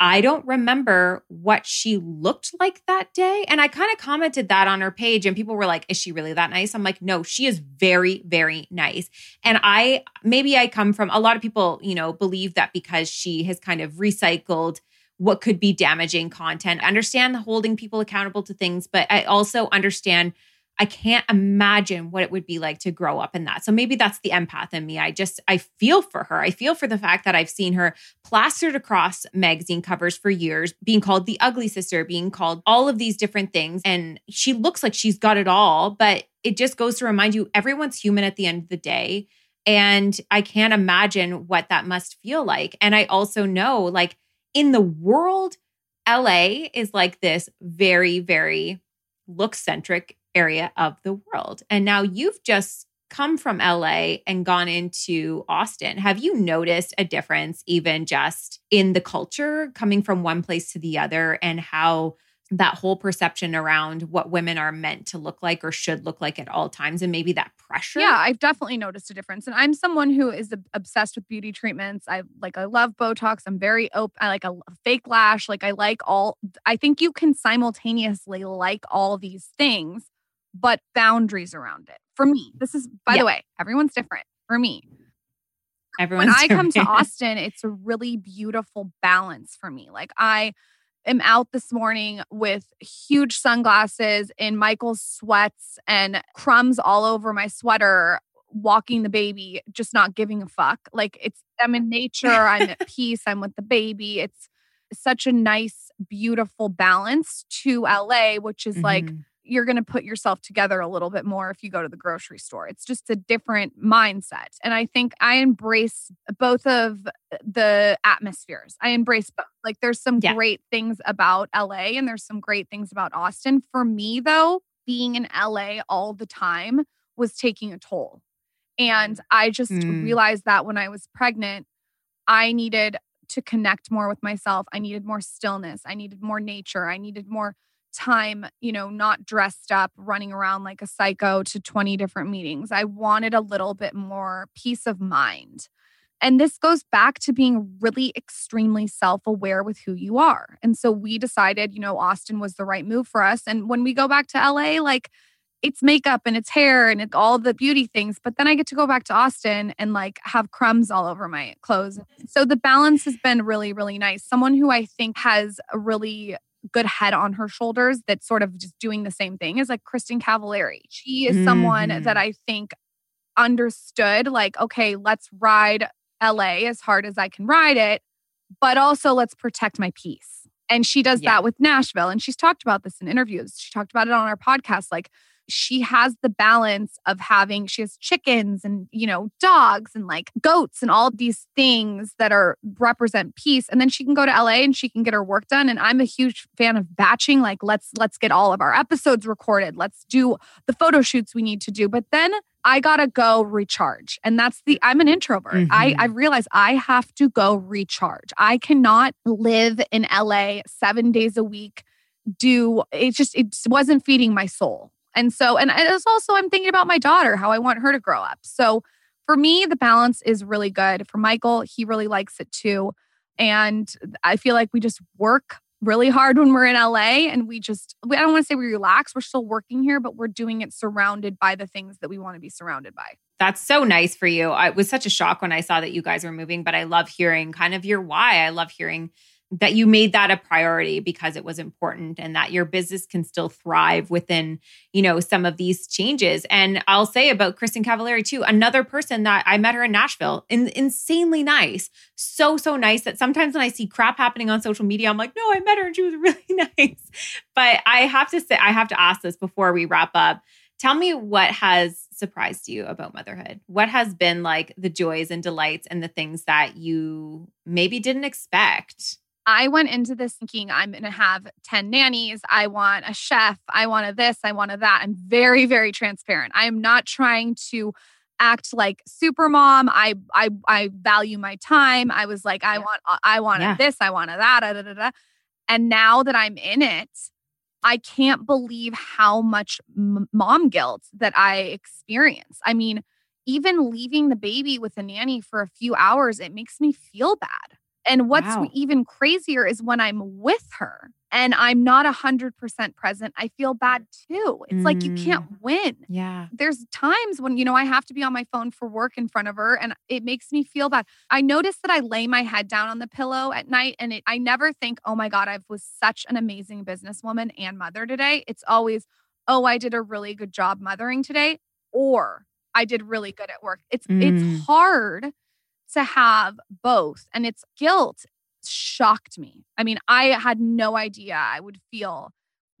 I don't remember what she looked like that day. And I kind of commented that on her page, and people were like, Is she really that nice? I'm like, No, she is very, very nice. And I maybe I come from a lot of people, you know, believe that because she has kind of recycled what could be damaging content. I understand the holding people accountable to things, but I also understand I can't imagine what it would be like to grow up in that. So maybe that's the empath in me. I just, I feel for her. I feel for the fact that I've seen her plastered across magazine covers for years, being called the ugly sister, being called all of these different things. And she looks like she's got it all, but it just goes to remind you everyone's human at the end of the day. And I can't imagine what that must feel like. And I also know, like, in the world, LA is like this very, very look centric area of the world. And now you've just come from LA and gone into Austin. Have you noticed a difference, even just in the culture coming from one place to the other, and how that whole perception around what women are meant to look like or should look like at all times and maybe that pressure? Yeah i've definitely noticed a difference. And i'm someone who is obsessed with beauty treatments. I like i love botox. I'm very open i like a fake lash. Like i like all i think you can simultaneously like all these things but boundaries around it for me this is by yeah. the way everyone's different for me Everyone's when I come to [laughs] Austin, it's a really beautiful balance for me. Like I am out this morning with huge sunglasses in Michael's sweats and crumbs all over my sweater, walking the baby, just not giving a fuck. Like it's, I'm in nature, I'm at [laughs] peace, I'm with the baby. It's such a nice, beautiful balance to LA, which is mm-hmm. like, you're going to put yourself together a little bit more if you go to the grocery store. It's just a different mindset. And I think I embrace both of the atmospheres. I embrace both. Like there's some yeah. great things about LA and there's some great things about Austin. For me though, being in LA all the time was taking a toll. And I just mm. realized that when I was pregnant, I needed to connect more with myself. I needed more stillness. I needed more nature. I needed more time, you know, not dressed up, running around like a psycho to 20 different meetings. I wanted a little bit more peace of mind. And this goes back to being really extremely self aware with who you are. And so we decided, you know, Austin was the right move for us. And when we go back to LA, like, it's makeup and it's hair and it's all the beauty things. But then I get to go back to Austin and like have crumbs all over my clothes. So the balance has been really, really nice. Someone who I think has a really good head on her shoulders that's sort of just doing the same thing is like Kristin Cavallari. She is mm-hmm. someone that mm-hmm. I think understood like, okay, let's ride LA as hard as I can ride it, but also let's protect my peace. And she does yeah. that with Nashville. And she's talked about this in interviews. She talked about it on our podcast. Like, she has the balance of having she has chickens and you know dogs and like goats and all these things that are represent peace and then she can go to LA and she can get her work done and I'm a huge fan of batching like let's let's get all of our episodes recorded let's do the photo shoots we need to do but then I gotta go recharge. And that's the I'm an introvert. Mm-hmm. I, I realize I have to go recharge. I cannot live in LA seven days a week, do it just it wasn't feeding my soul. And so, and it's also, I'm thinking about my daughter, how I want her to grow up. So for me, the balance is really good. For Michael, he really likes it too. And I feel like we just work really hard when we're in LA and we just, I don't want to say we relax. We're still working here, but we're doing it surrounded by the things that we want to be surrounded by. That's so nice for you. I, it was such a shock when I saw that you guys were moving, but I love hearing kind of your why. I love hearing that you made that a priority because it was important and that your business can still thrive within you know some of these changes. And i'll say about kristin cavallari too another person that i met her in nashville in, insanely nice. So so nice that sometimes when i see crap happening on social media i'm like no i met her and she was [laughs] really nice. But i have to say i have to ask this before we wrap up. Tell me what has surprised you about motherhood. What has been like the joys and delights and the things that you maybe didn't expect I went into this thinking I'm going to have 10 nannies. I want a chef. I want a this. I want a that. I'm very, very transparent. I am not trying to act like super mom. I I I value my time. I was like, I want uh, I want yeah. this. I want a that. Da, da, da, and now that I'm in it, I can't believe how much m- mom guilt that I experience. I mean, even leaving the baby with a nanny for a few hours, it makes me feel bad. And what's wow. even crazier is when I'm with her and I'm not 100% present, I feel bad too. It's mm. like you can't mm. win. Yeah. There's times when, you know, I have to be on my phone for work in front of her and it makes me feel bad. I notice that I lay my head down on the pillow at night and it, I never think, oh my God, I was such an amazing businesswoman and mother today. It's always, oh, I did a really good job mothering today, or I did really good at work. It's Mm. it's hard to have both. And it's guilt shocked me. I mean, I had no idea I would feel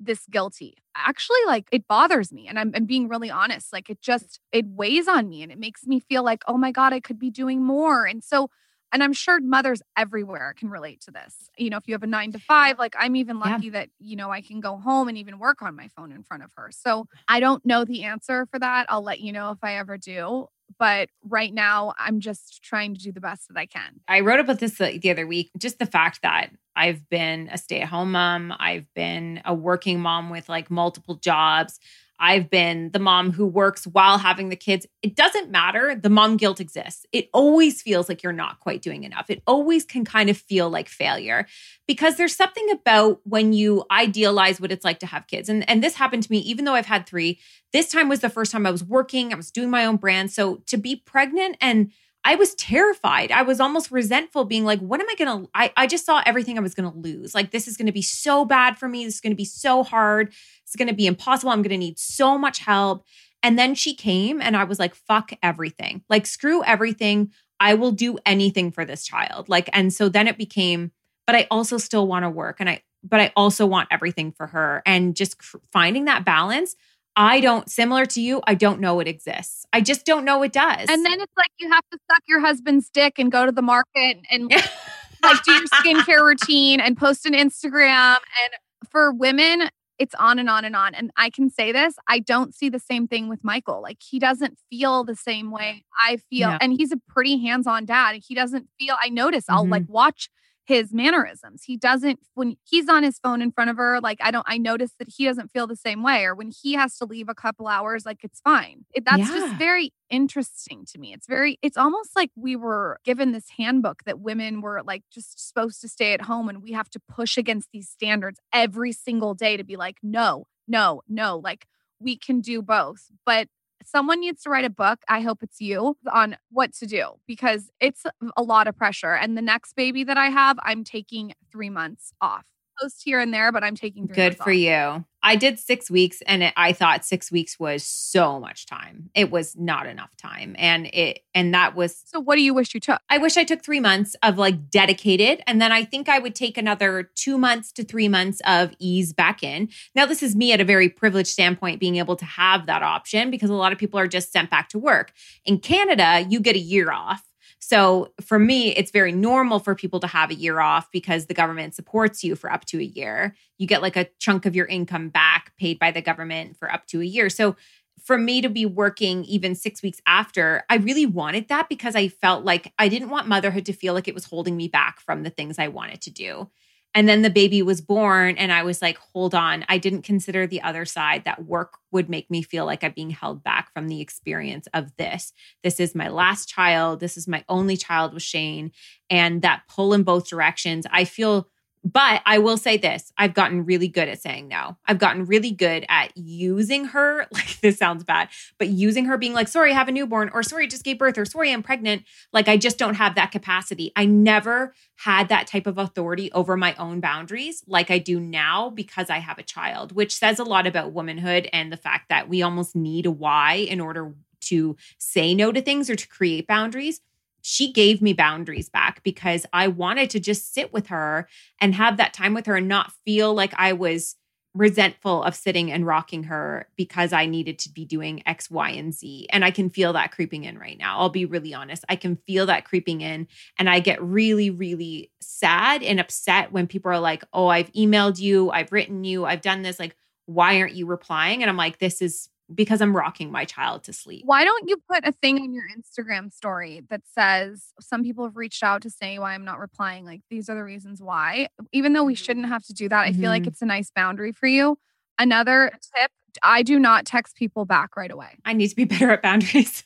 this guilty. Actually, like it bothers me. And I'm, I'm being really honest. Like it just, it weighs on me and it makes me feel like, oh my God, I could be doing more. And so, and I'm sure mothers everywhere can relate to this. You know, if you have a nine to five, like I'm even Yeah. lucky that, you know, I can go home and even work on my phone in front of her. So I don't know the answer for that. I'll let you know if I ever do. But right now, I'm just trying to do the best that I can. I wrote about this the the other week. Just the fact that I've been a stay at home mom, I've been a working mom with like multiple jobs. I've been the mom who works while having the kids. It doesn't matter. The mom guilt exists. It always feels like you're not quite doing enough. It always can kind of feel like failure because there's something about when you idealize what it's like to have kids. And, and this happened to me, even though I've had three. This time was the first time I was working, I was doing my own brand. So to be pregnant and I was terrified. I was almost resentful, being like, what am I gonna? I, I just saw everything I was gonna lose. Like, this is gonna be so bad for me. This is gonna be so hard. It's gonna be impossible. I'm gonna need so much help. And then she came and I was like, fuck everything. Like, screw everything. I will do anything for this child. Like, and so then it became, but I also still wanna work and I, but I also want everything for her. And just cr- finding that balance. I don't, similar to you, I don't know it exists. I just don't know it does. And then it's like you have to suck your husband's dick and go to the market and [laughs] like do your skincare routine and post an Instagram. And for women, it's on and on and on. And I can say this I don't see the same thing with Michael. Like he doesn't feel the same way I feel. No. And he's a pretty hands on dad. He doesn't feel, I notice, I'll Mhm. like watch his mannerisms. He doesn't when he's on his phone in front of her, like I don't I notice that he doesn't feel the same way or when he has to leave a couple hours like it's fine. It, that's just very interesting to me. It's very it's almost like we were given this handbook that women were like just supposed to stay at home and we have to push against these standards every single day to be like no, no, no, like we can do both. But someone needs to write a book. I hope it's you on what to do because it's a lot of pressure. And the next baby that I have, I'm taking three months off. Post here and there, but I'm taking three Good for off. you. I did six weeks and it, I thought six weeks was so much time. It was not enough time. And it, and that was, So what do you wish you took? I wish I took three months of like dedicated. And then I think I would take another two months to three months of ease back in. Now, this is me at a very privileged standpoint being able to have that option because a lot of people are just sent back to work. In Canada, you get a year off. So for me, it's very normal for people to have a year off because the government supports you for up to a year. You get like a chunk of your income back paid by the government for up to a year. So for me to be working even six weeks after, I really wanted that because I felt like I didn't want motherhood to feel like it was holding me back from the things I wanted to do. And then the baby was born, and I was like, hold on. I didn't consider the other side that work would make me feel like I'm being held back from the experience of this. This is my last child. This is my only child with Shane. And that pull in both directions. I feel but I will say this I've gotten really good at saying no. I've gotten really good at using her. [laughs] Like, this sounds bad, but using her being like, sorry, I have a newborn, or sorry, I just gave birth, or sorry, I'm pregnant. Like, I just don't have that capacity. I never had that type of authority over my own boundaries like I do now because I have a child, which says a lot about womanhood and the fact that we almost need a why in order to say no to things or to create boundaries she gave me boundaries back because I wanted to just sit with her and have that time with her and not feel like I was resentful of sitting and rocking her because I needed to be doing X, Y, and Z. And I can feel that creeping in right now. I'll be really honest. I can feel that creeping in. And I get really, really sad and upset when people are like, oh, I've emailed you, I've written you, I've done this. Like, why aren't you replying? And I'm like, this is because I'm rocking my child to sleep. Why don't you put a thing on your Instagram story that says some people have reached out to say why I'm not replying? Like, these are the reasons why. Even though we shouldn't have to do that, I feel like Mhm. it's a nice boundary for you. Another tip I do not text people back right away. I need to be [laughs] better at boundaries.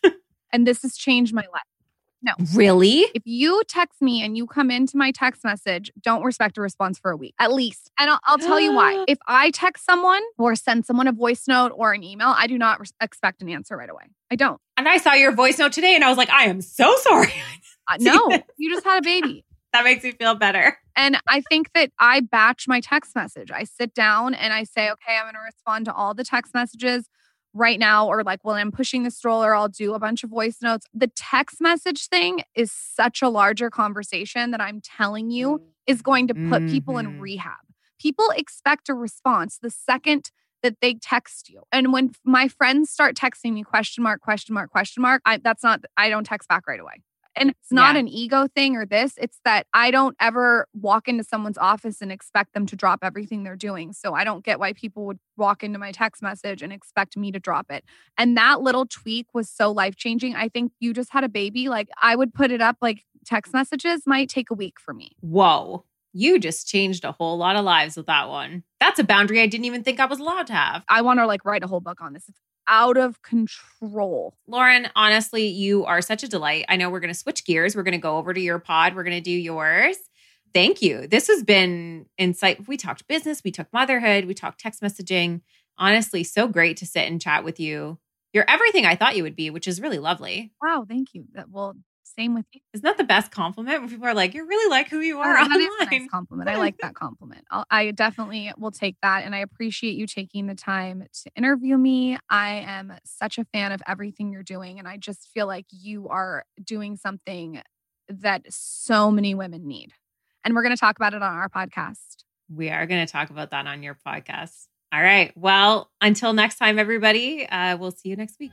And this has changed my life. Really? If you text me and you come into my text message, don't respect a response for a week at least. And I'll, I'll tell you why. [gasps] If I text someone or send someone a voice note or an email, I do not res- expect an answer right away. I don't. And I saw your voice note today and I was like, I am so [laughs] sorry. Uh, no, this? you just had a baby. [laughs] that makes me feel better. And I think that I batch my text message. I sit down and I say, okay, I'm going to respond to all the text messages right now, or like when I'm pushing the stroller, I'll do a bunch of voice notes. The text message thing is such a larger conversation that I'm telling you is going to put mm-hmm. people in mm-hmm. rehab. People expect a response the second that they text you. And when my friends start texting me question mark, question mark, question mark, I, that's not, I don't text back right away. And it's not yeah. an ego thing or this, it's that I don't ever walk into someone's office and expect them to drop everything they're doing. So I don't get why people would walk into my text message and expect me to drop it. And that little tweak was so life changing. I think you just had a baby. Like I would put it up like text messages might take a week for me. Whoa. You just changed a whole lot of lives with that one. That's a boundary I didn't even think I was allowed to have. I want to like write a whole book on this. It's out of control. Lauryn, honestly, you are such a delight. I know we're going to switch gears. We're going to go over to your pod. We're going to do yours. Thank you. This has been insight. We talked business, we talked motherhood, we talked text messaging. Honestly, so great to sit and chat with you. You're everything I thought you would be, which is really lovely. Wow, thank you. Well, same with you. Isn't that the best compliment when people are like, "You really like who you are"? Oh, that is a nice compliment. I like that [laughs] compliment. I'll, I definitely will take that, and I appreciate you taking the time to interview me. I am such a fan of everything you're doing, and I just feel like you are doing something that so many women need. And we're going to talk about it on our podcast. We are going to talk about that on your podcast. All right. Well, until next time, everybody, uh, we'll see you next week.